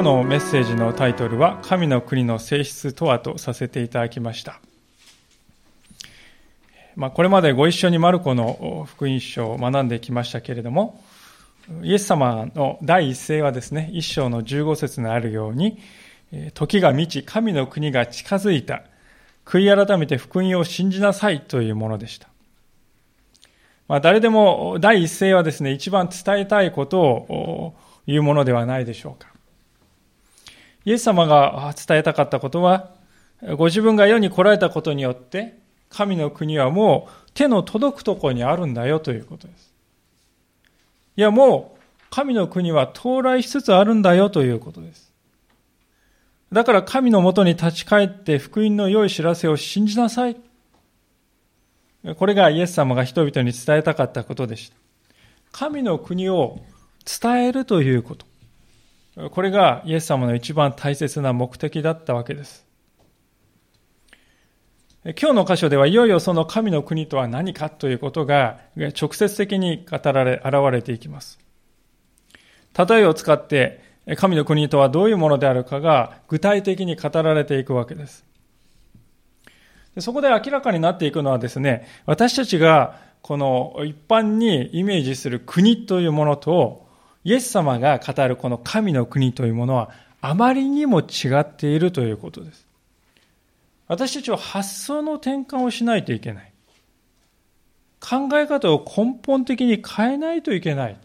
今日のメッセージのタイトルは「神の国の性質とは」とさせていただきました。まあ、これまでご一緒にマルコの福音書を学んできましたけれども、イエス様の第一声はですね、一章の15節にあるように、時が満ち、神の国が近づいた。悔い改めて福音を信じなさいというものでした。まあ、誰でも第一声はですね、一番伝えたいことを言うものではないでしょうか。イエス様が伝えたかったことは、ご自分が世に来られたことによって、神の国はもう手の届くところにあるんだよということです。いや、もう神の国は到来しつつあるんだよということです。だから神のもとに立ち返って福音の良い知らせを信じなさい。これがイエス様が人々に伝えたかったことでした。神の国を伝えるということ。これがイエス様の一番大切な目的だったわけです。今日の箇所ではいよいよその神の国とは何かということが直接的に語られ、現れていきます。例えを使って神の国とはどういうものであるかが具体的に語られていくわけです。そこで明らかになっていくのはですね、私たちがこの一般にイメージする国というものと、イエス様が語るこの神の国というものはあまりにも違っているということです。私たちは発想の転換をしないといけない。考え方を根本的に変えないといけない。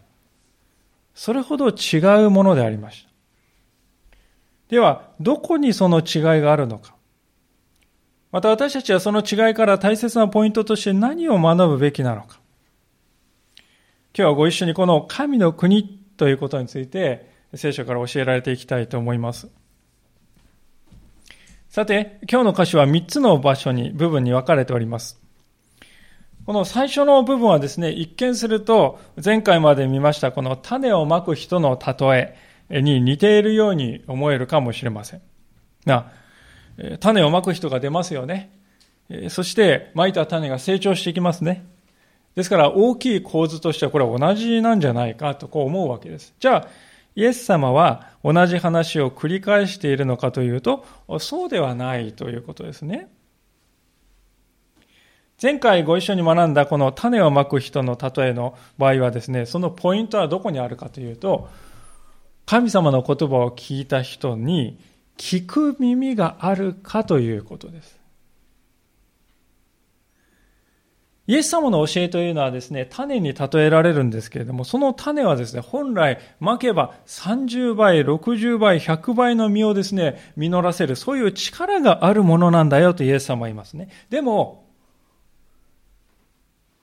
それほど違うものでありました。では、どこにその違いがあるのか。また私たちはその違いから大切なポイントとして何を学ぶべきなのか。今日はご一緒にこの神の国ということについて聖書から教えられていきたいと思います。さて、今日の歌詞は3つの場所に、部分に分かれております。この最初の部分はですね、一見すると前回まで見ましたこの種をまく人の例えに似ているように思えるかもしれません。が、種をまく人が出ますよね。そしてまいた種が成長していきますね。ですから大きい構図としてはこれは同じなんじゃないかとこう思うわけです。じゃあ、イエス様は同じ話を繰り返しているのかというと、そうではないということですね。前回ご一緒に学んだこの種をまく人の例えの場合はですね、そのポイントはどこにあるかというと、神様の言葉を聞いた人に聞く耳があるかということです。イエス様の教えというのはですね、種に例えられるんですけれども、その種はですね、本来、まけば30倍、60倍、100倍の実をですね、実らせる、そういう力があるものなんだよとイエス様は言いますね。でも、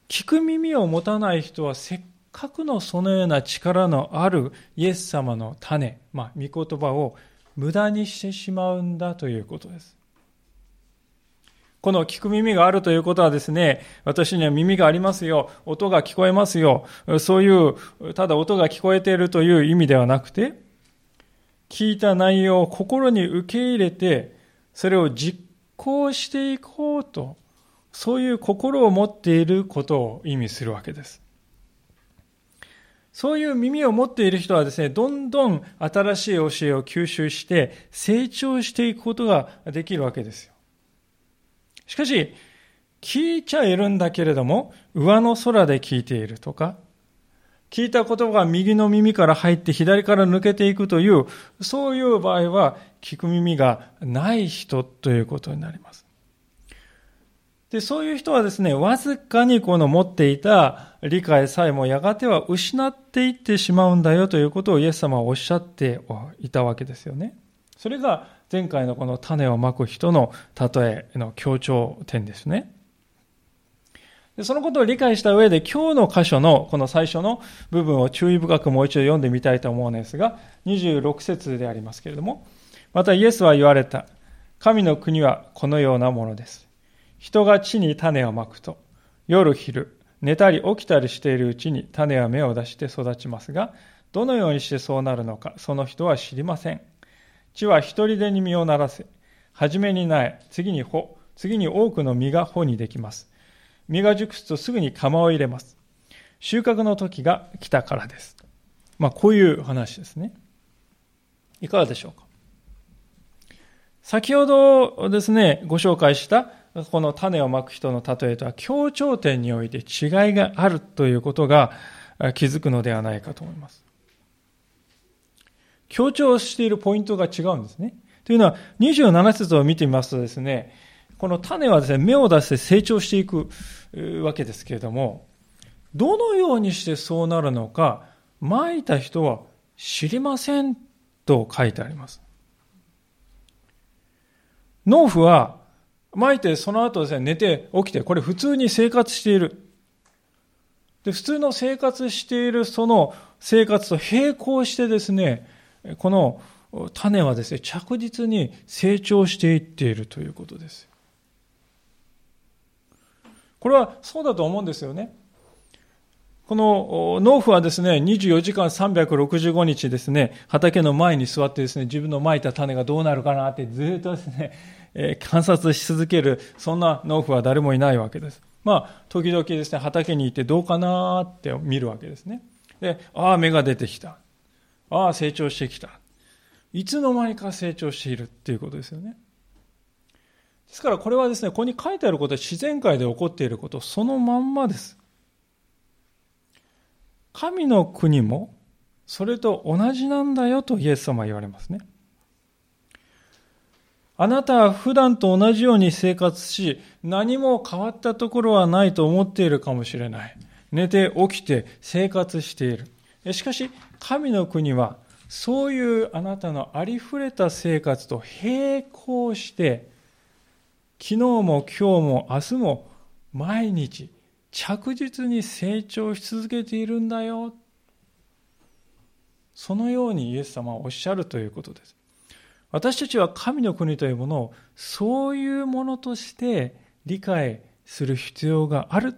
聞く耳を持たない人はせっかくのそのような力のあるイエス様の種、まあ、御言葉を無駄にしてしまうんだということです。この聞く耳があるということはですね、私には耳がありますよ、音が聞こえますよ、そういう、ただ音が聞こえているという意味ではなくて、聞いた内容を心に受け入れて、それを実行していこうと、そういう心を持っていることを意味するわけです。そういう耳を持っている人はですね、どんどん新しい教えを吸収して成長していくことができるわけですよ。しかし、聞いちゃいるんだけれども、上の空で聞いているとか、聞いた言葉が右の耳から入って左から抜けていくという、そういう場合は、聞く耳がない人ということになります。で、そういう人はですね、わずかにこの持っていた理解さえもやがては失っていってしまうんだよということをイエス様はおっしゃっていたわけですよね。それが前回のこの種をまく人の例えの強調点ですね。でそのことを理解した上で今日の箇所のこの最初の部分を注意深くもう一度読んでみたいと思うんですが、26節でありますけれども、またイエスは言われた。神の国はこのようなものです。人が地に種をまくと、夜昼、寝たり起きたりしているうちに種は芽を出して育ちますが、どのようにしてそうなるのか、その人は知りません。地は一人でに実をならせ、はじめに苗、次に穂、次に多くの実が穂にできます。実が熟すとすぐに釜を入れます。収穫の時が来たからです。まあ、こういう話ですね。いかがでしょうか？先ほどですね、ご紹介したこの種をまく人の例えとは協調点において違いがあるということが気づくのではないかと思います。強調しているポイントが違うんですね。というのは、27節を見てみますとですね、この種はですね、芽を出して成長していくわけですけれども、どのようにしてそうなるのか、まいた人は知りませんと書いてあります。農夫は、まいてその後ですね、寝て起きて、これ普通に生活している。で、普通の生活しているその生活と並行してですね、この種はですね、着実に成長していっているということです。これはそうだと思うんですよね。この農夫はですね、24時間365日ですね、畑の前に座ってですね、自分の蒔いた種がどうなるかなってずっとですね、えー、観察し続ける、そんな農夫は誰もいないわけです。まあ、時々ですね、畑に行ってどうかなって見るわけですね。で、ああ、芽が出てきた。ああ、成長してきた。いつの間にか成長しているっていうことですよね。ですからこれはですね、ここに書いてあることは自然界で起こっていることそのまんまです。神の国もそれと同じなんだよとイエス様は言われますね。あなたは普段と同じように生活し、何も変わったところはないと思っているかもしれない。寝て起きて生活している。しかし、神の国は、そういうあなたのありふれた生活と並行して、昨日も今日も明日も毎日着実に成長し続けているんだよ。そのようにイエス様はおっしゃるということです。私たちは神の国というものをそういうものとして理解する必要があるっ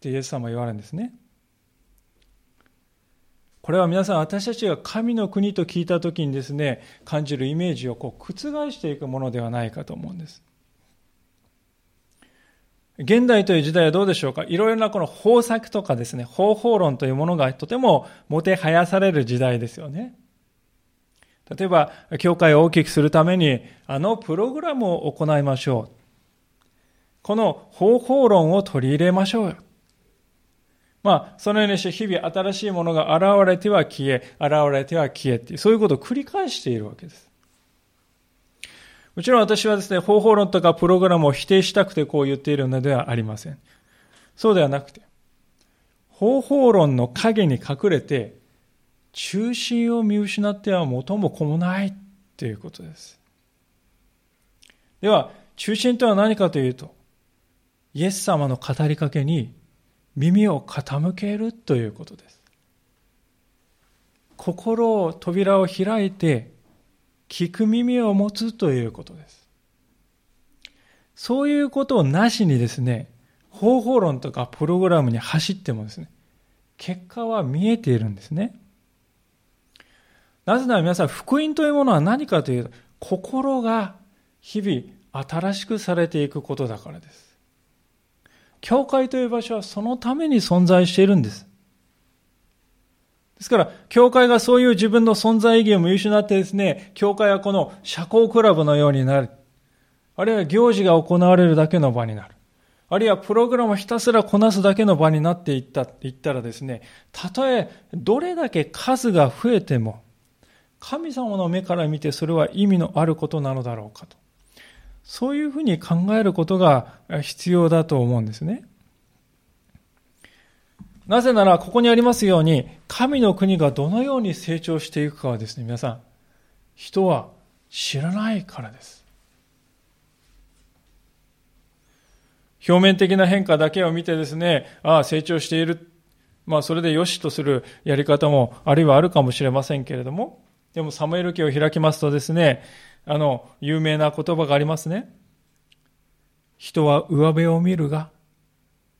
てイエス様は言われるんですね。これは皆さん私たちが神の国と聞いた時にですね感じるイメージをこう覆していくものではないかと思うんです。現代という時代はどうでしょうか？いろいろなこの方策とかですね方法論というものがとてももてはやされる時代ですよね。例えば教会を大きくするためにあのプログラムを行いましょう。この方法論を取り入れましょうまあ、そのようにして日々新しいものが現れては消え、現れては消えっていう、そういうことを繰り返しているわけです。もちろん私はですね、方法論とかプログラムを否定したくてこう言っているのではありません。そうではなくて、方法論の影に隠れて、中心を見失っては元も子もないということです。では、中心とは何かというと、イエス様の語りかけに耳を傾けるということです。心を、扉を開いて、聞く耳を持つということです。そういうことをなしにですね、方法論とかプログラムに走ってもですね、結果は見えているんですね。なぜなら皆さん、福音というものは何かというと、心が日々新しくされていくことだからです。教会という場所はそのために存在しているんです。ですから、教会がそういう自分の存在意義を見失ってですね、教会はこの社交クラブのようになる。あるいは行事が行われるだけの場になる。あるいはプログラムをひたすらこなすだけの場になっていったって言ったらですね、たとえどれだけ数が増えても、神様の目から見てそれは意味のあることなのだろうかと。そういうふうに考えることが必要だと思うんですね。なぜなら、ここにありますように、神の国がどのように成長していくかはですね、皆さん、人は知らないからです。表面的な変化だけを見てですね、ああ、成長している。まあ、それで良しとするやり方も、あるいはあるかもしれませんけれども、でも、サムエル記を開きますとですね、あの、有名な言葉がありますね。人は上辺を見るが、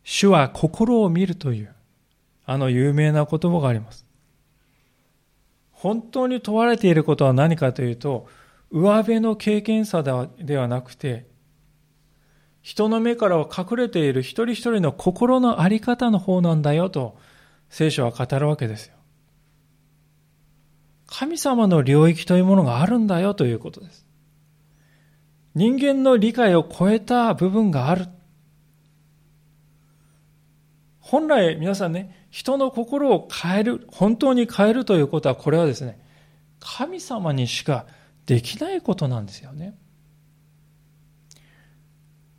主は心を見るという、あの有名な言葉があります。本当に問われていることは何かというと、上辺の経験差ではなくて、人の目からは隠れている一人一人の心の在り方の方なんだよと、聖書は語るわけですよ。神様の領域というものがあるんだよということです。人間の理解を超えた部分がある。本来皆さんね、人の心を変える、本当に変えるということは、これはですね、神様にしかできないことなんですよね。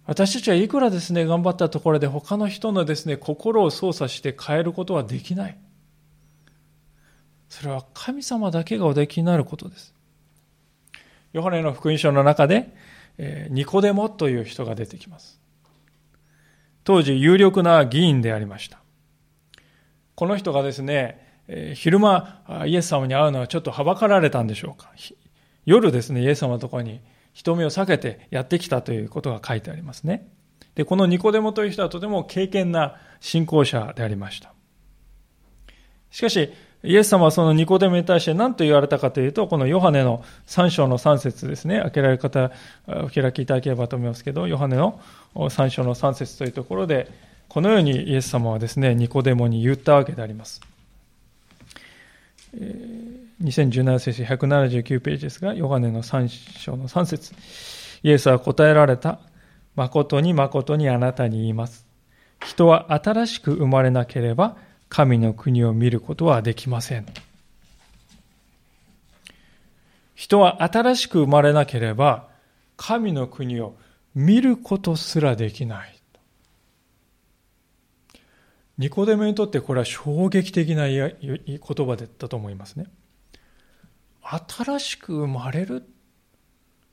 私たちはいくらですね、頑張ったところで他の人のですね、心を操作して変えることはできない。それは神様だけがおできになることです。ヨハネの福音書の中で、えー、ニコデモという人が出てきます。当時有力な議員でありました。この人がですね、えー、昼間イエス様に会うのはちょっとはばかられたんでしょうか。夜ですね、イエス様のところに人目を避けてやってきたということが書いてありますね。で、このニコデモという人はとても敬虔な信仰者でありました。しかし、イエス様はそのニコデモに対して何と言われたかというと、このヨハネの3章の3節ですね、開けられ方、お開きいただければと思いますけど、ヨハネの3章の3節というところで、このようにイエス様はですね、ニコデモに言ったわけであります。2017節179ページですが、ヨハネの3章の3節イエスは答えられた。誠に誠にあなたに言います。人は新しく生まれなければ、神の国を見ることはできません。人は新しく生まれなければ、神の国を見ることすらできない。ニコデモにとってこれは衝撃的な言葉だったと思いますね。新しく生まれる？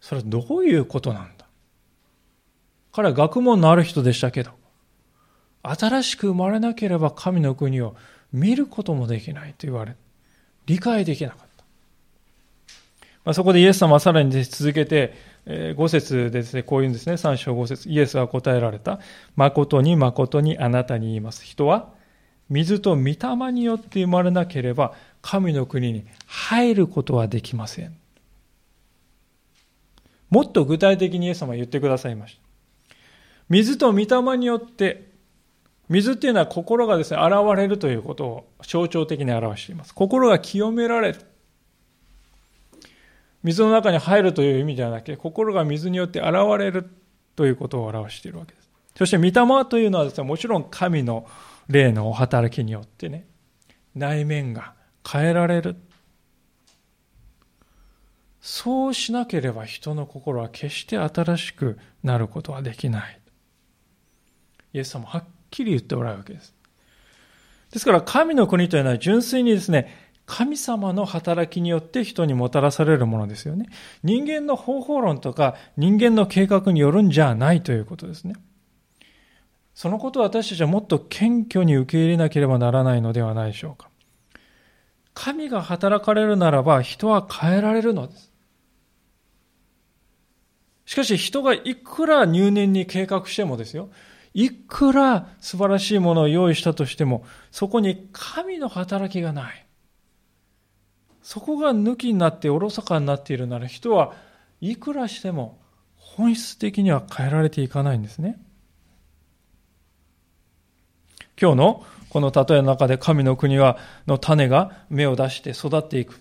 それはどういうことなんだ？彼は学問のある人でしたけど、新しく生まれなければ神の国を見ることもできないと言われ、理解できなかった。まあ、そこでイエス様はさらに続けて、5節でですね、こういうんですね、3章5節イエスは答えられた。誠に誠にあなたに言います。人は、水と御霊によって生まれなければ、神の国に入ることはできません。もっと具体的にイエス様は言ってくださいました。水と御霊によって、水っていうのは心がですね、現れるということを象徴的に表しています。心が清められる。水の中に入るという意味ではなくて、心が水によって現れるということを表しているわけです。そして、御霊というのはですね、もちろん神の霊のお働きによってね、内面が変えられる。そうしなければ人の心は決して新しくなることはできない。イエス様はっきり言っておられるわけです。ですから、神の国というのは純粋にですね、神様の働きによって人にもたらされるものですよね。人間の方法論とか人間の計画によるんじゃないということですね。そのことを私たちはもっと謙虚に受け入れなければならないのではないでしょうか。神が働かれるならば人は変えられるのです。しかし人がいくら入念に計画してもですよ、いくら素晴らしいものを用意したとしても、そこに神の働きがない。そこが抜きになっておろそかになっているなら人はいくらしても本質的には変えられていかないんですね。今日のこの例えの中で神の国はの種が芽を出して育っていく。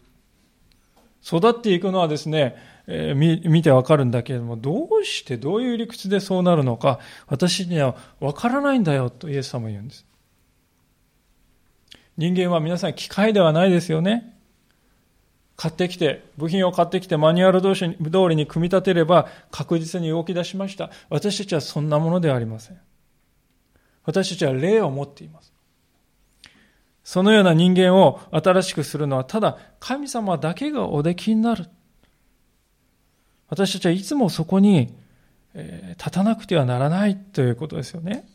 育っていくのはですね、えー、見てわかるんだけれども、どうしてどういう理屈でそうなるのか、私にはわからないんだよとイエス様は言うんです。人間は皆さん機械ではないですよね。買ってきて、部品を買ってきてマニュアル通りに組み立てれば確実に動き出しました。私たちはそんなものではありません。私たちは霊を持っています。そのような人間を新しくするのはただ神様だけがおできになる。私たちはいつもそこに立たなくてはならないということですよね。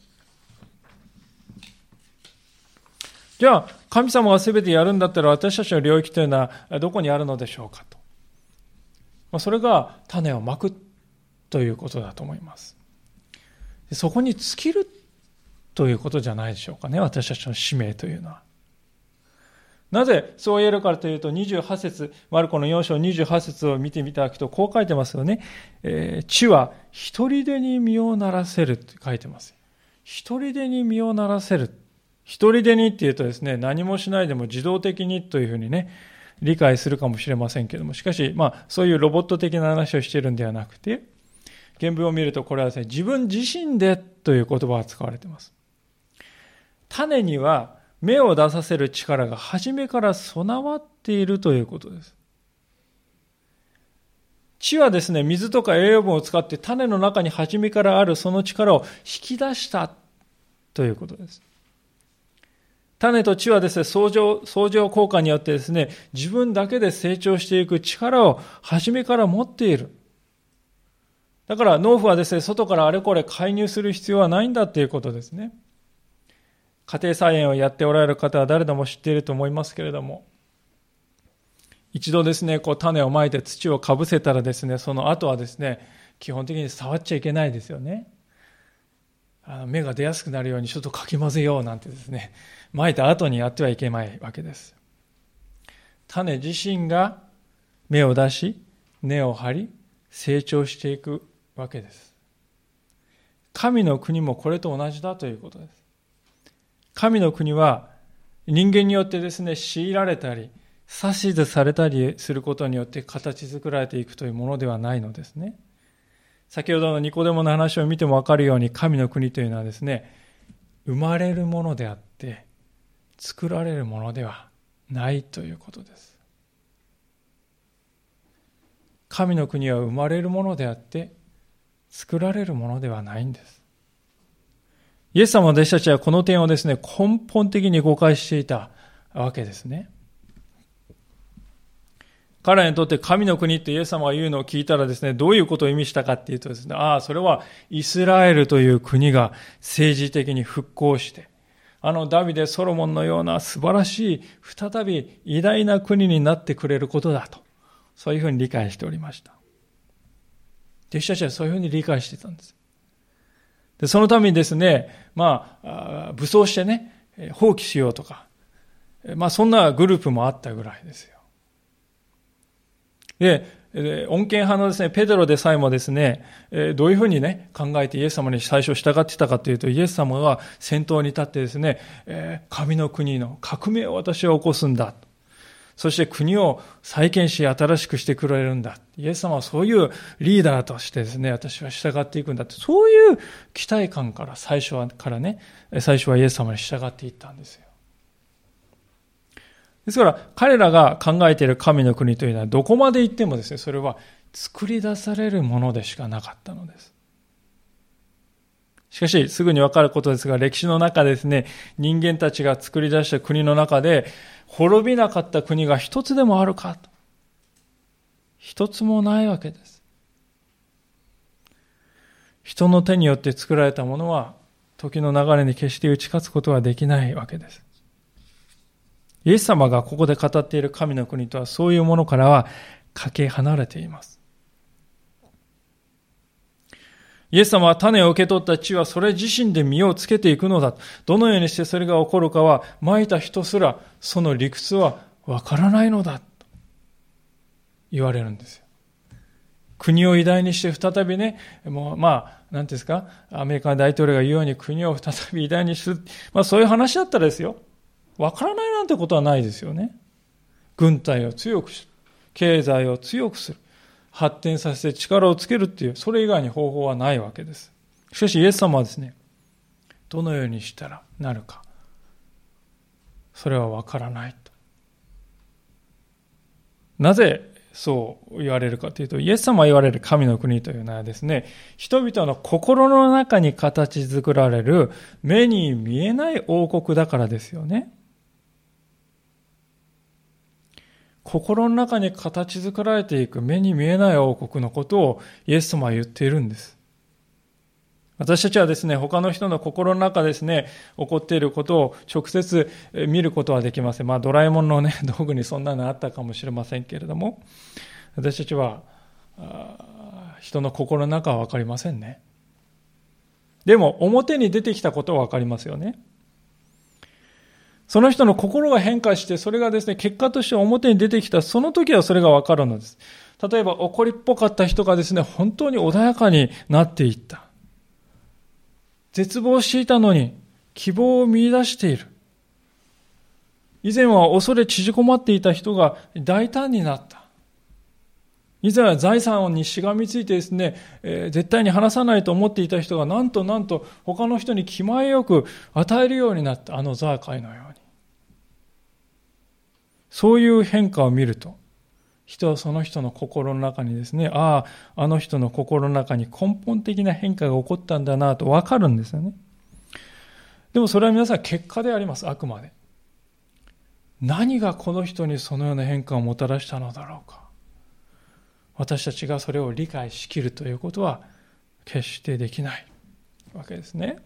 じゃあ、神様が全てやるんだったら私たちの領域というのはどこにあるのでしょうかと。ま、それが種をまくということだと思います。そこに尽きるということじゃないでしょうかね、私たちの使命というのは。なぜそう言えるかというと、28節、マルコの4章28節を見てみただくと、こう書いてますよね。えー、地は一人でに身をならせるって書いてます。一人でに身をならせる。一人でにっていうとですね、何もしないでも自動的にというふうにね、理解するかもしれませんけども、しかし、まあ、そういうロボット的な話をしているんではなくて、原文を見るとこれはですね、自分自身でという言葉が使われています。種には芽を出させる力が初めから備わっているということです。地はですね、水とか栄養分を使って種の中に初めからあるその力を引き出したということです。種と地はですね、相乗、相乗効果によってですね、自分だけで成長していく力を初めから持っている。だから農夫はですね、外からあれこれ介入する必要はないんだっていうことですね。家庭菜園をやっておられる方は誰でも知っていると思いますけれども、一度ですね、こう種をまいて土をかぶせたらですね、その後はですね、基本的に触っちゃいけないですよね。あの芽が出やすくなるようにちょっとかき混ぜようなんてですね、まいた後にやってはいけないわけです。種自身が芽を出し、根を張り、成長していくわけです。神の国もこれと同じだということです。神の国は人間によってですね、強いられたり、指図されたりすることによって形作られていくというものではないのですね。先ほどのニコデモの話を見てもわかるように神の国というのはですね、生まれるものであって作られるものではないということです。神の国は生まれるものであって作られるものではないんです。イエス様の弟子たちはこの点をですね、根本的に誤解していたわけですね。彼らにとって神の国ってイエス様が言うのを聞いたらですね、どういうことを意味したかっていうとですね、ああ、それはイスラエルという国が政治的に復興して、あのダビデ・ソロモンのような素晴らしい、再び偉大な国になってくれることだと、そういうふうに理解しておりました。弟子たちはそういうふうに理解してたんです。で、そのためにですね、まあ、武装してね、放棄しようとか、まあそんなグループもあったぐらいですよ。で、恩恵派のですね、ペドロでさえもですね、どういうふうにね、考えてイエス様に最初従ってたかというと、イエス様が先頭に立ってですね、神の国の革命を私は起こすんだ。そして国を再建し新しくしてくれるんだ。イエス様はそういうリーダーとしてですね、私は従っていくんだって、そういう期待感から最初はからね、最初はイエス様に従っていったんですよ。ですから、彼らが考えている神の国というのは、どこまで行ってもですね、それは作り出されるものでしかなかったのです。しかし、すぐにわかることですが、歴史の中ですね、人間たちが作り出した国の中で、滅びなかった国が一つでもあるかと。一つもないわけです。人の手によって作られたものは、時の流れに決して打ち勝つことはできないわけです。イエス様がここで語っている神の国とはそういうものからはかけ離れています。イエス様は種を受け取った地はそれ自身で実をつけていくのだ。どのようにしてそれが起こるかは、蒔いた人すらその理屈はわからないのだ。と言われるんですよ。国を偉大にして再びね、もうまあ、なんですか、アメリカ大統領が言うように国を再び偉大にする。まあそういう話だったらですよ。わからないなんてことはないですよね。軍隊を強くする。経済を強くする。発展させて力をつけるっていう、それ以外に方法はないわけです。しかしイエス様はですね、どのようにしたらなるか。それはわからないと。なぜそう言われるかというと、イエス様が言われる神の国というのはですね、人々の心の中に形作られる目に見えない王国だからですよね。心の中に形作られていく目に見えない王国のことをイエス様は言っているんです。私たちはですね、他の人の心の中ですね、起こっていることを直接見ることはできません。まあ、ドラえもんのね、道具にそんなのあったかもしれませんけれども、私たちは、人の心の中はわかりませんね。でも、表に出てきたことはわかりますよね。その人の心が変化して、それがですね、結果として表に出てきた、その時はそれがわかるのです。例えば、怒りっぽかった人がですね、本当に穏やかになっていった。絶望していたのに、希望を見出している。以前は恐れ縮こまっていた人が大胆になった。以前は財産にしがみついてですね、えー、絶対に離さないと思っていた人がなんとなんと他の人に気前よく与えるようになった。あのザーカイのように。そういう変化を見ると、人はその人の心の中にですね、ああ、あの人の心の中に根本的な変化が起こったんだなとわかるんですよね。でもそれは皆さん結果であります、あくまで。何がこの人にそのような変化をもたらしたのだろうか。私たちがそれを理解しきるということは決してできないわけですね。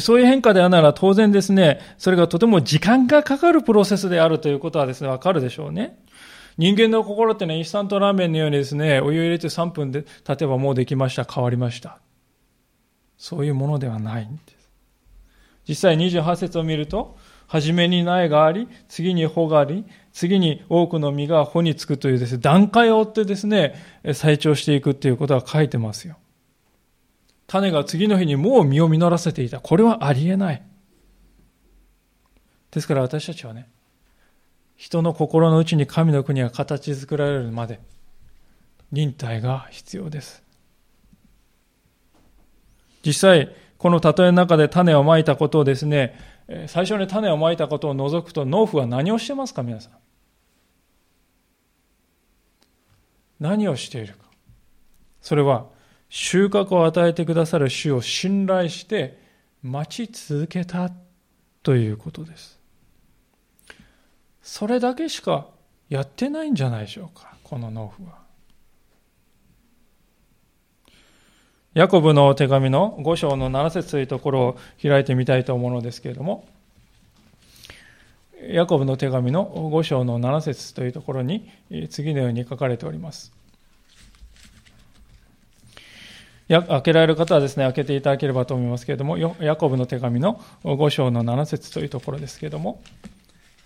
そういう変化であるなら当然ですね、それがとても時間がかかるプロセスであるということはですね、わかるでしょうね。人間の心ってね、インスタントラーメンのようにですね、お湯を入れて3分で経てばもうできました、変わりました。そういうものではないんです。実際28節を見ると、初めに苗があり、次に穂があり、次に多くの実が穂につくというですね、段階を追ってですね、成長していくということが書いてますよ。種が次の日にもう実を実らせていた。これはありえない。ですから私たちはね、人の心の内に神の国が形作られるまで、忍耐が必要です。実際、この例えの中で種をまいたことをですね、最初に種をまいたことを除くと農夫は何をしてますか皆さん。何をしているか。それは収穫を与えてくださる主を信頼して待ち続けたということです。それだけしかやってないんじゃないでしょうか、この農夫は。ヤコブの手紙の5章の7節というところを開いてみたいと思うのですけれども、ヤコブの手紙の5章の7節というところに次のように書かれております。開けられる方はですね、開けていただければと思いますけれども、ヤコブの手紙の5章の7節というところですけれども、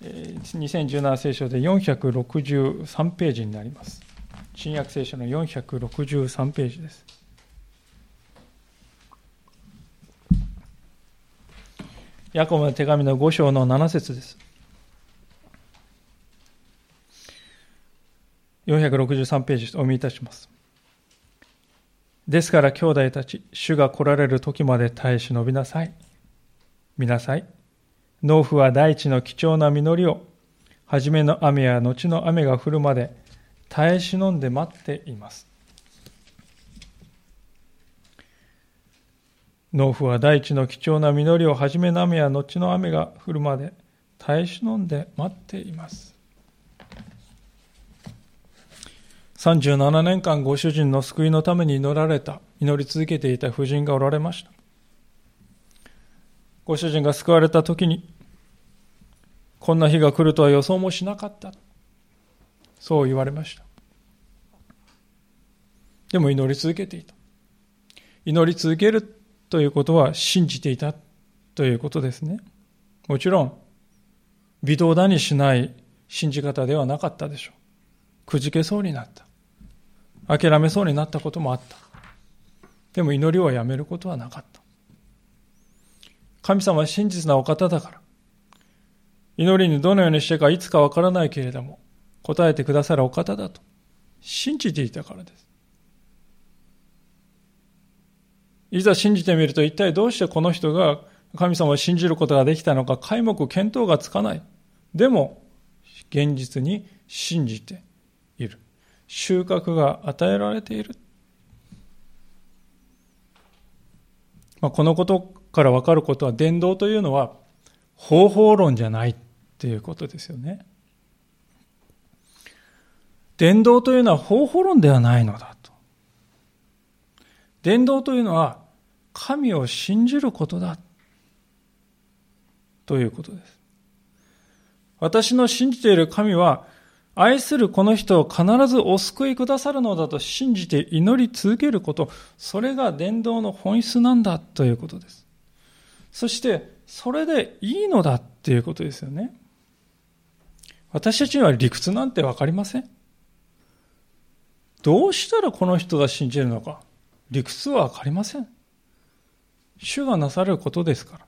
2017聖書で463ページになります。新約聖書の463ページです。ヤコブの手紙の5章の7節です。463ページお読みいたします。ですから兄弟たち、主が来られる時まで耐え忍びなさい。見なさい。農夫は大地の貴重な実りを、初めの雨や後の雨が降るまで耐え忍んで待っています。農夫は大地の貴重な実りを初めの雨や後の雨が降るまで耐え忍んで待っています。37年間ご主人の救いのために祈られた、祈り続けていた夫人がおられました。ご主人が救われた時に、こんな日が来るとは予想もしなかった。そう言われました。でも祈り続けていた。祈り続けるということは信じていたということですね。もちろん、微動だにしない信じ方ではなかったでしょう。くじけそうになった。諦めそうになったこともあった。でも祈りをやめることはなかった。神様は真実なお方だから。祈りにどのようにしてかいつかわからないけれども、答えてくださるお方だと信じていたからです。いざ信じてみると一体どうしてこの人が神様を信じることができたのか皆目見当がつかない。でも、現実に信じている。収穫が与えられている。まあ、このことから分かることは、伝道というのは方法論じゃないっていうことですよね。伝道というのは方法論ではないのだと。伝道というのは神を信じることだということです。私の信じている神は愛するこの人を必ずお救いくださるのだと信じて祈り続けること、それが伝道の本質なんだということです。そして、それでいいのだっていうことですよね。私たちには理屈なんてわかりません。どうしたらこの人が信じるのか。理屈はわかりません。主がなさることですから。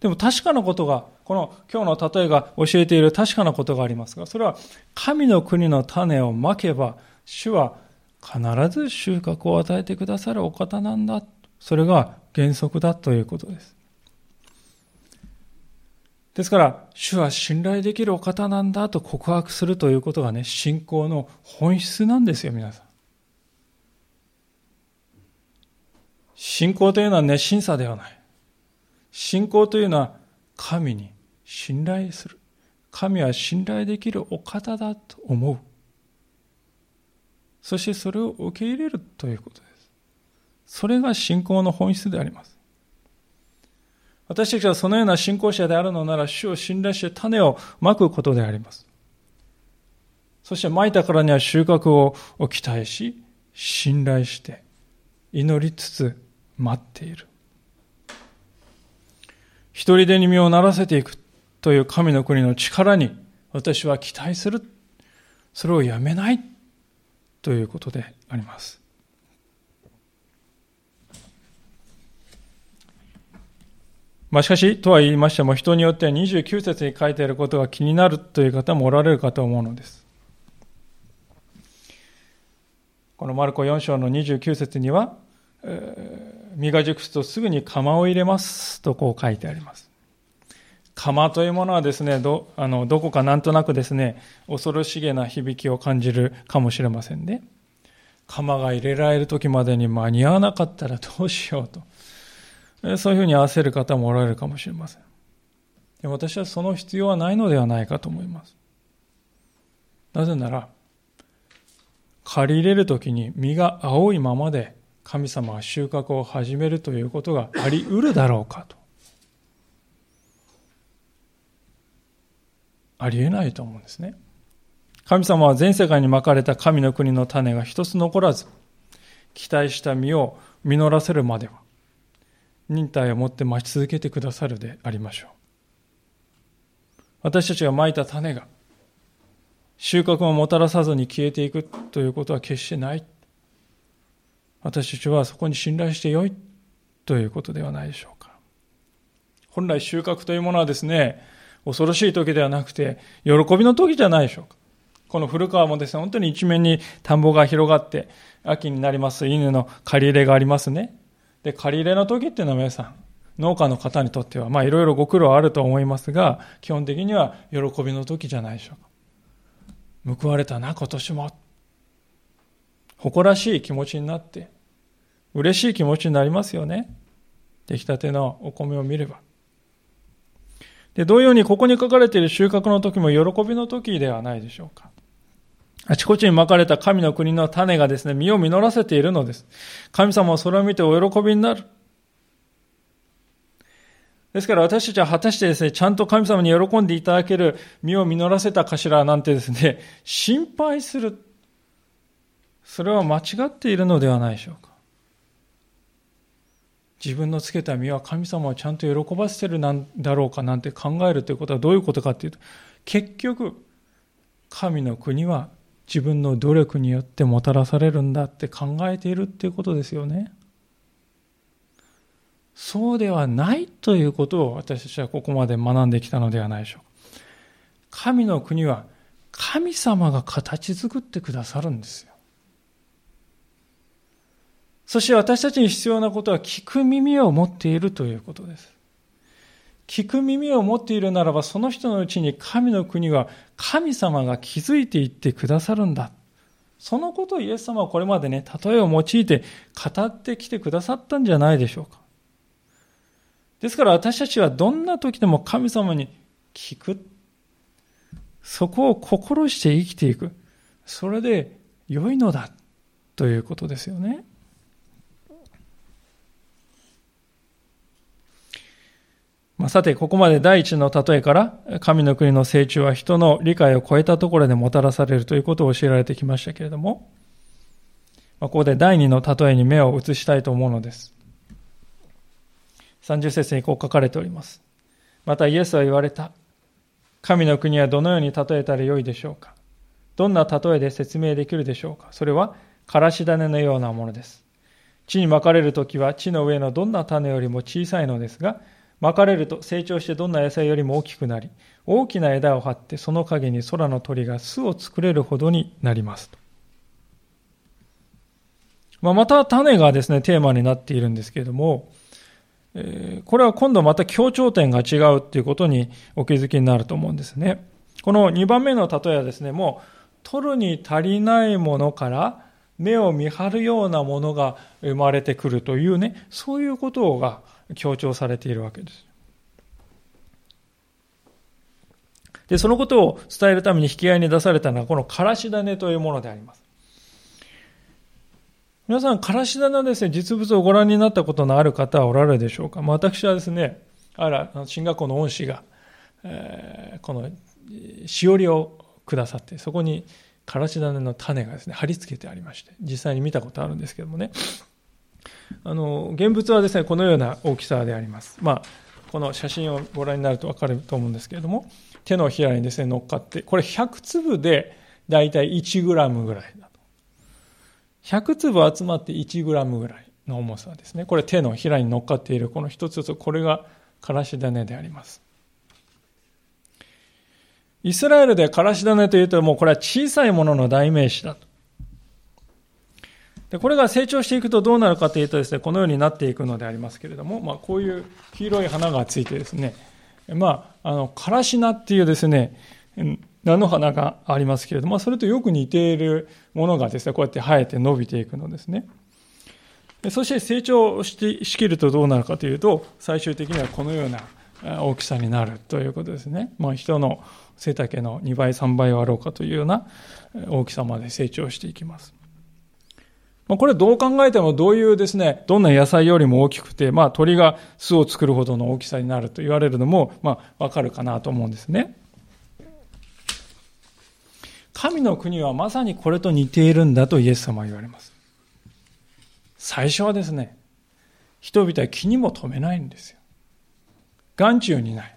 でも確かなことが、この今日の例えが教えている確かなことがありますが、それは神の国の種をまけば、主は必ず収穫を与えてくださるお方なんだ。それが原則だということです。ですから、主は信頼できるお方なんだと告白するということがね、信仰の本質なんですよ、皆さん。信仰というのは熱心さではない。信仰というのは神に信頼する。神は信頼できるお方だと思う。そしてそれを受け入れるということです。それが信仰の本質であります。私たちはそのような信仰者であるのなら、主を信頼して種をまくことであります。そしてまいたからには収穫を期待し、信頼して、祈りつつ待っている。一人でに身をならせていくという神の国の力に私は期待する。それをやめないということであります。まあ、しかし、とは言いましても、人によっては29節に書いてあることが気になるという方もおられるかと思うのです。このマルコ4章の29節には、実が熟すとすぐに釜を入れますとこう書いてあります。釜というものはですね、どあのどこかなんとなくですね、恐ろしげな響きを感じるかもしれませんね。釜が入れられる時までに間に合わなかったらどうしようと。そういうふうに焦る方もおられるかもしれません。で私はその必要はないのではないかと思います。なぜなら、借り入れるときに実が青いままで神様は収穫を始めるということがあり得るだろうかと。ありえないと思うんですね。神様は全世界にまかれた神の国の種が一つ残らず、期待した実を実らせるまでは、忍耐を持って待ち続けてくださるでありましょう。私たちがまいた種が収穫をもたらさずに消えていくということは決してない。私たちはそこに信頼してよいということではないでしょうか。本来収穫というものはですね、恐ろしい時ではなくて、喜びの時じゃないでしょうか。この古川もですね、本当に一面に田んぼが広がって、秋になります、稲の借り入れがありますね。で、借り入れの時っていうのは皆さん、農家の方にとっては、まあいろいろご苦労あると思いますが、基本的には喜びの時じゃないでしょうか。報われたな、今年も。誇らしい気持ちになって、嬉しい気持ちになりますよね。出来たてのお米を見れば。で、同様にここに書かれている収穫の時も喜びの時ではないでしょうか。あちこちにまかれた神の国の種がですね、実を実らせているのです。神様はそれを見てお喜びになる。ですから私たちは果たしてですね、ちゃんと神様に喜んでいただける実を実らせたかしらなんてですね、心配する。それは間違っているのではないでしょうか。自分のつけた実は神様をちゃんと喜ばせてるなんだろうかなんて考えるということはどういうことかっていうと、結局、神の国は自分の努力によってもたらされるんだって考えているっていうことですよね。そうではないということを私たちはここまで学んできたのではないでしょうか。神の国は神様が形作ってくださるんですよ。そして私たちに必要なことは聞く耳を持っているということです。聞く耳を持っているならば、その人のうちに神の国は神様が築いていってくださるんだ。そのことをイエス様はこれまでね、例えを用いて語ってきてくださったんじゃないでしょうか。ですから私たちはどんな時でも神様に聞く。そこを心して生きていく。それで良いのだ。ということですよね。まあ、さて、ここまで第一の例えから、神の国の成長は人の理解を超えたところでもたらされるということを教えられてきましたけれども、まあ、ここで第二の例えに目を移したいと思うのです。30節にこう書かれております。またイエスは言われた。神の国はどのように例えたらよいでしょうかどんな例えで説明できるでしょうかそれは、からし種のようなものです。地にまかれるときは地の上のどんな種よりも小さいのですが、巻かれると成長してどんな野菜よりも大きくなり、大きな枝を張ってその陰に空の鳥が巣を作れるほどになりますと。まあ、また種がですね、テーマになっているんですけれども、え、これは今度また強調点が違うっていうことにお気づきになると思うんですね。この2番目の例えはですね、もう、取るに足りないものから目を見張るようなものが生まれてくるというね、そういうことが強調されているわけです。で、そのことを伝えるために引き合いに出されたのは、このからし種というものであります。皆さん、からし種のですね、実物をご覧になったことのある方はおられるでしょうか、まあ、私はですね、あら、進学校の恩師が、えー、このしおりをくださって、そこにからし種の種がですね、貼り付けてありまして、実際に見たことあるんですけどもね、あの、現物はですね、このような大きさであります。まあ、この写真をご覧になるとわかると思うんですけれども、手のひらにですね、乗っかって、これ100粒でだいたい1グラムぐらいだと。100粒集まって1グラムぐらいの重さですね。これ手のひらに乗っかっているこの一つずつ、これがからし種であります。イスラエルでからし種というともうこれは小さいものの代名詞だと。でこれが成長していくとどうなるかというとですね、このようになっていくのでありますけれども、まあ、こういう黄色い花がついてですね、まあ、あの、からし菜っていうですね、菜の花がありますけれども、それとよく似ているものがですね、こうやって生えて伸びていくのですね。そして成長してしきるとどうなるかというと、最終的にはこのような大きさになるということですね。まあ、人の背丈の2倍、3倍はあろうかというような大きさまで成長していきます。まあ、これどう考えてもどういうですね、どんな野菜よりも大きくて、まあ鳥が巣を作るほどの大きさになると言われるのも、まあわかるかなと思うんですね。神の国はまさにこれと似ているんだとイエス様は言われます。最初はですね、人々は気にも留めないんですよ。眼中にない。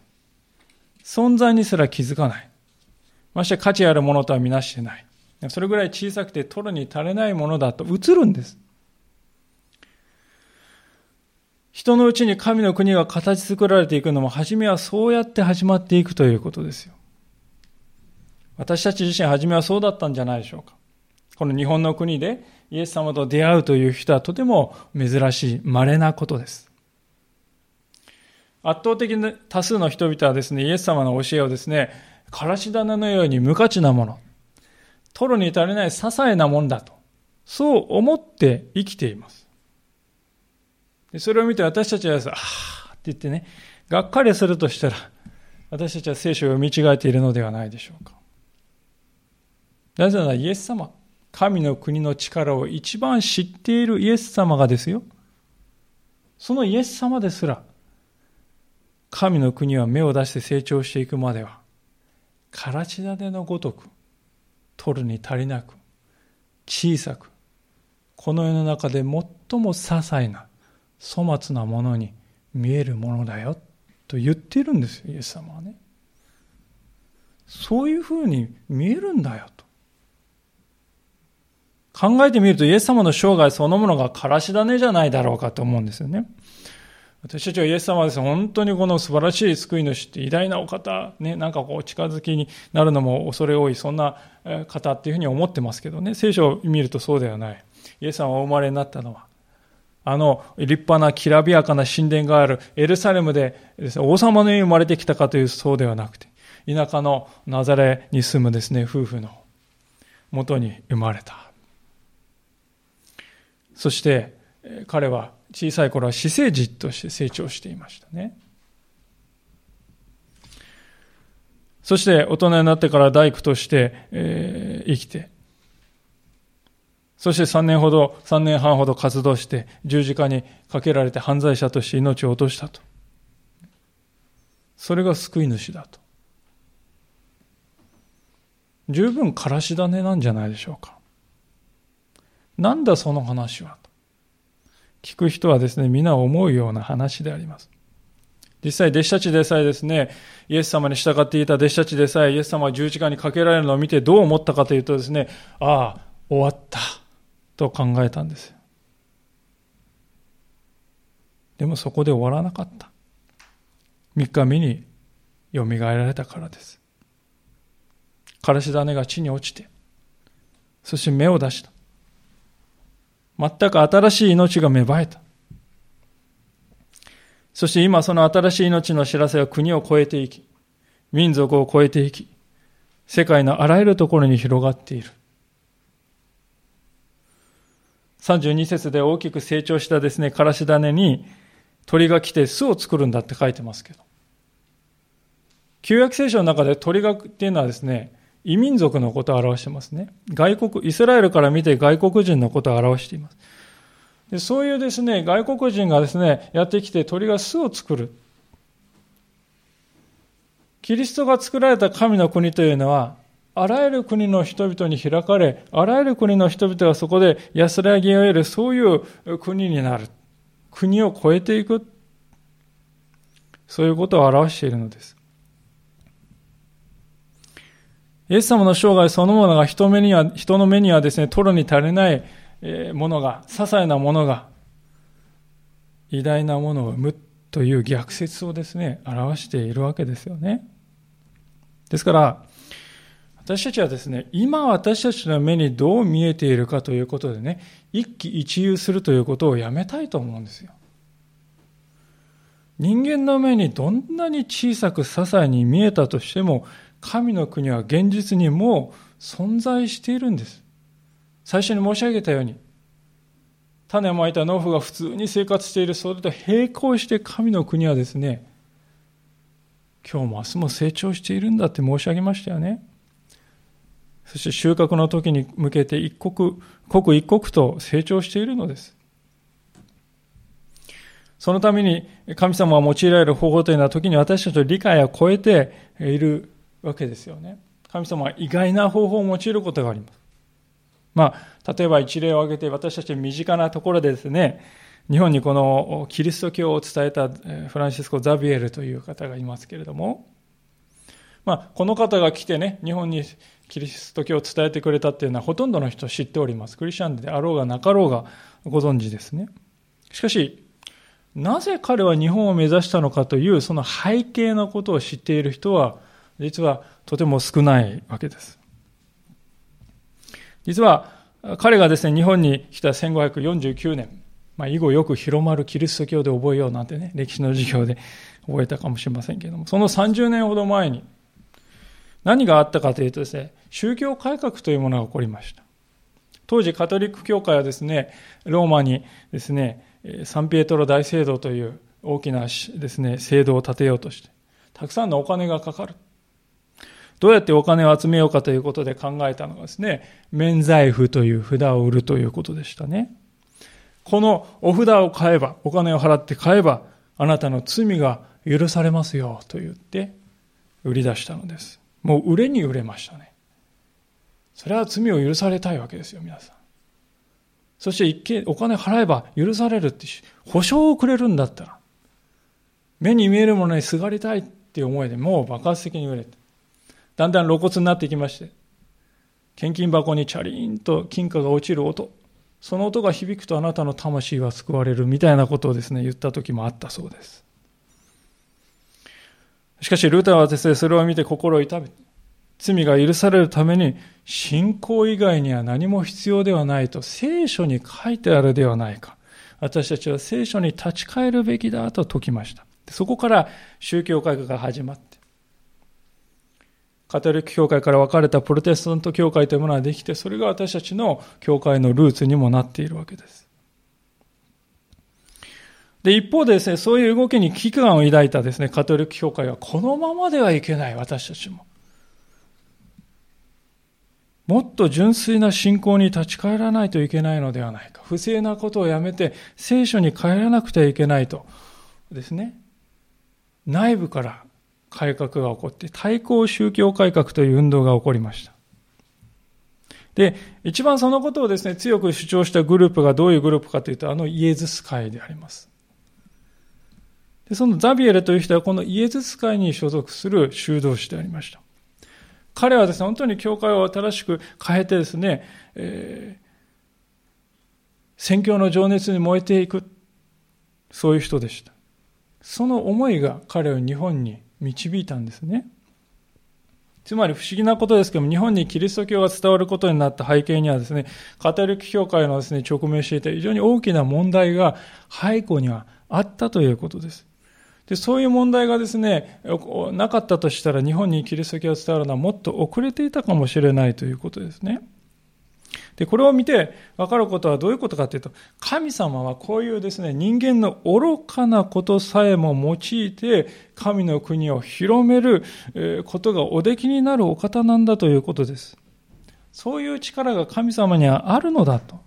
存在にすら気づかない。まして価値あるものとはみなしてない。それぐらい小さくて取るに足れないものだと映るんです。人のうちに神の国が形作られていくのも、初めはそうやって始まっていくということですよ。私たち自身初めはそうだったんじゃないでしょうか。この日本の国でイエス様と出会うという人はとても珍しい、稀なことです。圧倒的な多数の人々はですね、イエス様の教えをですね、からし種のように無価値なもの、取るに足りない些細なもんだと、そう思って生きています。でそれを見て私たちは、ああって言ってね、がっかりするとしたら、私たちは聖書を読み違えているのではないでしょうか。なぜならイエス様、神の国の力を一番知っているイエス様がですよ。そのイエス様ですら、神の国は芽を出して成長していくまでは、からし種のごとく、取るに足りなく、小さく、この世の中で最も些細な、粗末なものに見えるものだよ、と言っているんですよ、イエス様はね。そういうふうに見えるんだよ、と。考えてみると、イエス様の生涯そのものがからし種じゃないだろうかと思うんですよね。私たちはイエス様はですね、本当にこの素晴らしい救い主って偉大なお方、ね、なんかこう近づきになるのも恐れ多い、そんな方っていうふうに思ってますけどね、聖書を見るとそうではない。イエス様がお生まれになったのは、あの立派なきらびやかな神殿があるエルサレムでですね、王様のように生まれてきたかというそうではなくて、田舎のナザレに住むですね、夫婦の元に生まれた。そして彼は小さい頃は私生児として成長していましたね。そして大人になってから大工として、えー、生きて、そして3年ほど、3年半ほど活動して十字架にかけられて犯罪者として命を落としたと。それが救い主だと。十分からし種なんじゃないでしょうか。なんだその話は。聞く人はですね、皆思うような話であります。実際、弟子たちでさえですね、イエス様に従っていた弟子たちでさえ、イエス様が十字架にかけられるのを見てどう思ったかというとですね、ああ、終わった、と考えたんですでもそこで終わらなかった。3日目に蘇られたからです。からし種が地に落ちて、そして芽を出した。全く新しい命が芽生えた。そして今その新しい命の知らせは国を越えていき、民族を越えていき、世界のあらゆるところに広がっている。32節で大きく成長したですね、からし種に鳥が来て巣を作るんだって書いてますけど。旧約聖書の中で鳥がっていうのはですね、異民族のことを表してますね。外国、イスラエルから見て外国人のことを表しています。でそういうですね、外国人がですね、やってきて鳥が巣を作る。キリストが作られた神の国というのは、あらゆる国の人々に開かれ、あらゆる国の人々がそこで安らぎを得る、そういう国になる。国を超えていく。そういうことを表しているのです。イエス様の生涯そのものが人目には、人の目にはですね、トロに足りないものが、些細なものが、偉大なものを生むという逆説をですね、表しているわけですよね。ですから、私たちはですね、今私たちの目にどう見えているかということでね、一喜一憂するということをやめたいと思うんですよ。人間の目にどんなに小さく些細に見えたとしても、神の国は現実にもう存在しているんです。最初に申し上げたように、種をまいた農夫が普通に生活している、それと並行して神の国はですね、今日も明日も成長しているんだって申し上げましたよね。そして収穫の時に向けて一刻、刻一刻と成長しているのです。そのために神様が用いられる方法というのは時に私たちの理解を超えているわけですよね。神様は意外な方法を用いることがあります。まあ、例えば一例を挙げて私たち身近なところでですね、日本にこのキリスト教を伝えたフランシスコ・ザビエルという方がいますけれども、まあ、この方が来てね、日本にキリスト教を伝えてくれたっていうのはほとんどの人知っております。クリスチャンであろうがなかろうがご存知ですね。しかし、なぜ彼は日本を目指したのかというその背景のことを知っている人は実はとても少ないわけです。実は彼がですね、日本に来た1549年、まあ、以後よく広まるキリスト教で覚えようなんてね、歴史の授業で覚えたかもしれませんけれども、その30年ほど前に何があったかというとですね、宗教改革というものが起こりました。当時カトリック教会はですね、ローマにですね、サンピエトロ大聖堂という大きなですね、聖堂を建てようとして、たくさんのお金がかかる。どうやってお金を集めようかということで考えたのがですね、免罪符という札を売るということでしたね。このお札を買えば、お金を払って買えば、あなたの罪が許されますよと言って売り出したのです。もう売れに売れましたね。それは罪を許されたいわけですよ、皆さん。そして一見お金払えば許されるって保証をくれるんだったら、目に見えるものにすがりたいっていう思いでもう爆発的に売れて、だんだん露骨になってきまして、献金箱にチャリーンと金貨が落ちる音、その音が響くとあなたの魂は救われるみたいなことをですね、言った時もあったそうです。しかし、ルーターはですね、それを見て心を痛め、罪が許されるために、信仰以外には何も必要ではないと聖書に書いてあるではないか。私たちは聖書に立ち返るべきだと説きました。そこから宗教改革が始まって、カトリック教会から分かれたプロテスタント教会というものができて、それが私たちの教会のルーツにもなっているわけです。で、一方でですね、そういう動きに危機感を抱いたですね、カトリック教会は、このままではいけない、私たちも。もっと純粋な信仰に立ち返らないといけないのではないか。不正なことをやめて、聖書に帰らなくてはいけないと。ですね。内部から改革が起こって、対抗宗教改革という運動が起こりました。で、一番そのことをですね、強く主張したグループがどういうグループかというと、あのイエズス会であります。でそのザビエルという人はこのイエズス会に所属する修道士でありました。彼はですね、本当に教会を新しく変えてですね、えー、宣教の情熱に燃えていく、そういう人でした。その思いが彼を日本に導いたんですね。つまり不思議なことですけども、日本にキリスト教が伝わることになった背景にはですね、カトリック教会のですね、直面していた非常に大きな問題が背後にはあったということです。で、そういう問題がですね、なかったとしたら日本にキリスト教が伝わるのはもっと遅れていたかもしれないということですね。で、これを見て分かることはどういうことかというと、神様はこういうですね、人間の愚かなことさえも用いて、神の国を広めることがおできになるお方なんだということです。そういう力が神様にはあるのだと。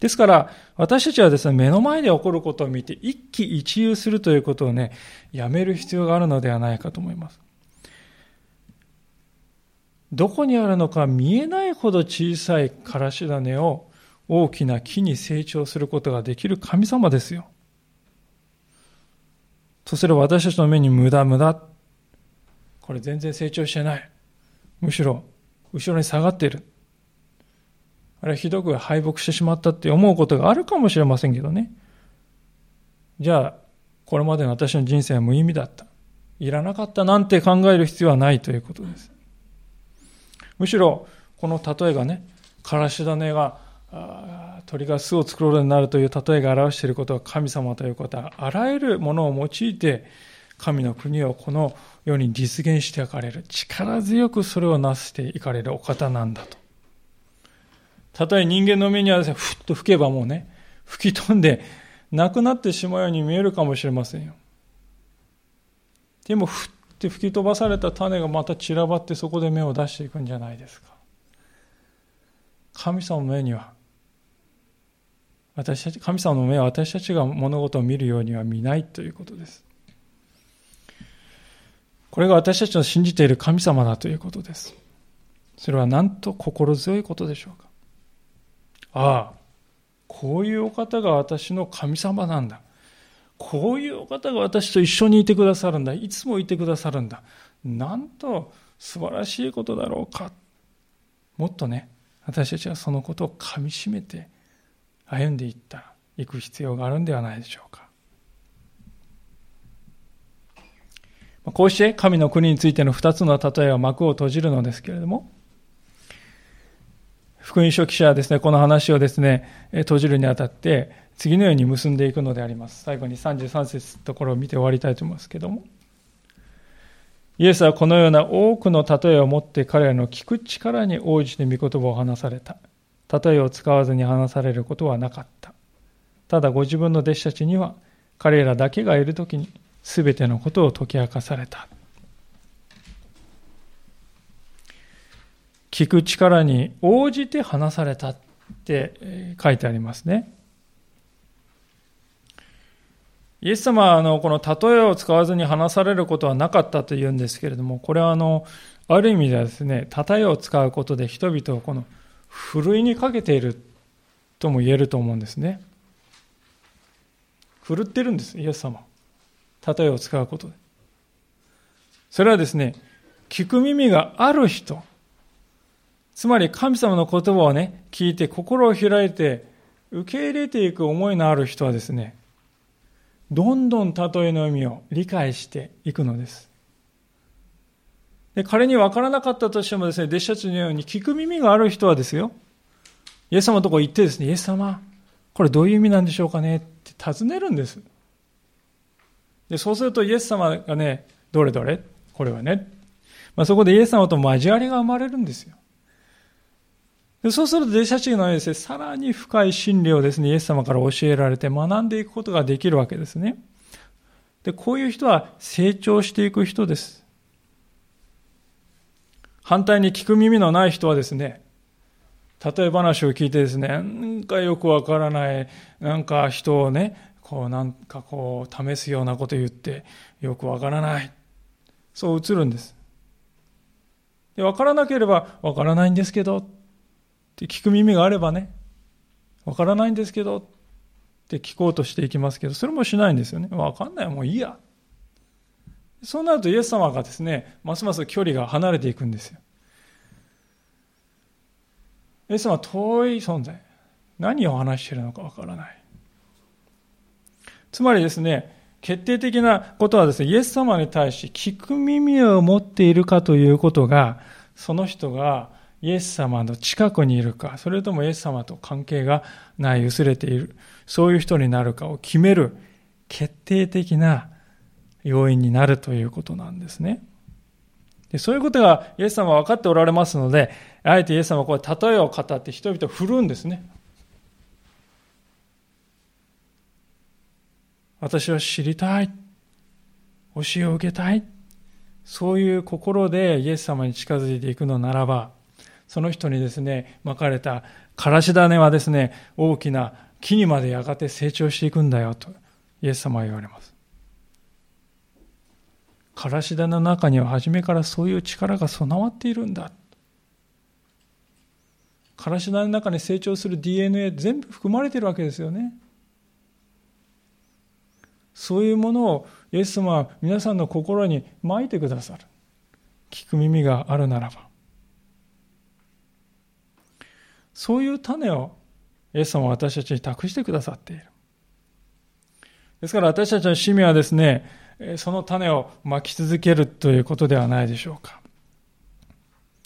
ですから、私たちはですね、目の前で起こることを見て、一喜一憂するということをね、やめる必要があるのではないかと思います。どこにあるのか見えないほど小さいからし種を大きな木に成長することができる神様ですよ。とすれば私たちの目に無駄無駄。これ全然成長してない。むしろ後ろに下がっている。あれはひどく敗北してしまったって思うことがあるかもしれませんけどね。じゃあ、これまでの私の人生は無意味だった。いらなかったなんて考える必要はないということです。むしろ、この例えがね、からし種が鳥が巣を作るようになるという例えが表していることは神様ということは、あらゆるものを用いて、神の国をこの世に実現していかれる。力強くそれをなしていかれるお方なんだと。たとえ人間の目にはですね、ふっと吹けばもうね、吹き飛んで、なくなってしまうように見えるかもしれませんよ。でも、ふっって吹き飛ばされた種がまた散らばってそこで芽を出していくんじゃないですか。神様の目には私たち神様の目は私たちが物事を見るようには見ないということです。これが私たちの信じている神様だということです。それはなんと心強いことでしょうか。ああこういうお方が私の神様なんだ。こういうお方が私と一緒にいてくださるんだ。いつもいてくださるんだ。なんと素晴らしいことだろうか。もっとね、私たちはそのことをかみしめて歩んでいったいく必要があるんではないでしょうか。こうして神の国についての二つの例えは幕を閉じるのですけれども、福音書記者はですね、この話をですね、閉じるにあたって、次のように結んでいくのであります。最後に33節のところを見て終わりたいと思いますけども。イエスはこのような多くの例えを持って彼らの聞く力に応じて御言葉を話された。例えを使わずに話されることはなかった。ただご自分の弟子たちには彼らだけがいるときに全てのことを解き明かされた。聞く力に応じて話されたって書いてありますね。イエス様はあのこの例えを使わずに話されることはなかったというんですけれども、これはあの、ある意味ではですね、例えを使うことで人々をこの、ふるいにかけているとも言えると思うんですね。ふるってるんです、イエス様。例えを使うことで。それはですね、聞く耳がある人、つまり神様の言葉をね、聞いて心を開いて受け入れていく思いのある人はですね、どんどん例えの意味を理解していくのです。で彼に分からなかったとしてもですね、弟子たちのように聞く耳がある人はですよ、イエス様のとこ行ってですね、イエス様、これどういう意味なんでしょうかね？って尋ねるんです。でそうするとイエス様がね、どれどれ？これはね。まあ、そこでイエス様と交わりが生まれるんですよ。でそうすると弟子たちのですね、さらに深い真理をですね、イエス様から教えられて学んでいくことができるわけですね。で、こういう人は成長していく人です。反対に聞く耳のない人はですね、例え話を聞いてですね、なんかよくわからない、なんか人をね、こうなんかこう試すようなこと言って、よくわからない。そう映るんです。で、わからなければわからないんですけど、って聞く耳があればね、わからないんですけどって聞こうとしていきますけど、それもしないんですよね。わかんない、もういいや。そうなるとイエス様がですね、ますます距離が離れていくんですよ。イエス様は遠い存在。何を話しているのかわからない。つまりですね、決定的なことはですね、イエス様に対し聞く耳を持っているかということが、その人がイエス様の近くにいるか、それともイエス様と関係がない、薄れている、そういう人になるかを決める決定的な要因になるということなんですね。でそういうことがイエス様は分かっておられますので、あえてイエス様はこれ例えを語って人々を振るんですね。私は知りたい。教えを受けたい。そういう心でイエス様に近づいていくのならば、その人にですね、巻かれたからし種はですね、大きな木にまでやがて成長していくんだよと、イエス様は言われます。からし種の中には初めからそういう力が備わっているんだ。からし種の中に成長する DNA 全部含まれているわけですよね。そういうものをイエス様は皆さんの心にまいてくださる。聞く耳があるならば。そういう種をイエス様は私たちに託してくださっている。ですから私たちの使命はですね、その種をまき続けるということではないでしょうか。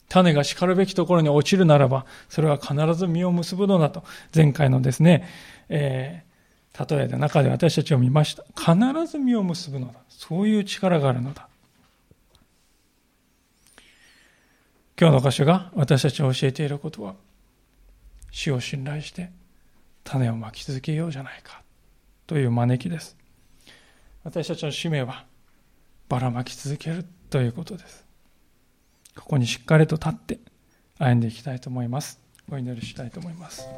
種が叱るべきところに落ちるならば、それは必ず実を結ぶのだと、前回のですね、え例えの中で私たちを見ました。必ず実を結ぶのだ。そういう力があるのだ。今日の箇所が私たちに教えていることは、死を信頼して種をまき続けようじゃないかという招きです。私たちの使命はばらまき続けるということです。ここにしっかりと立って歩んでいきたいと思います。お祈りしたいと思います。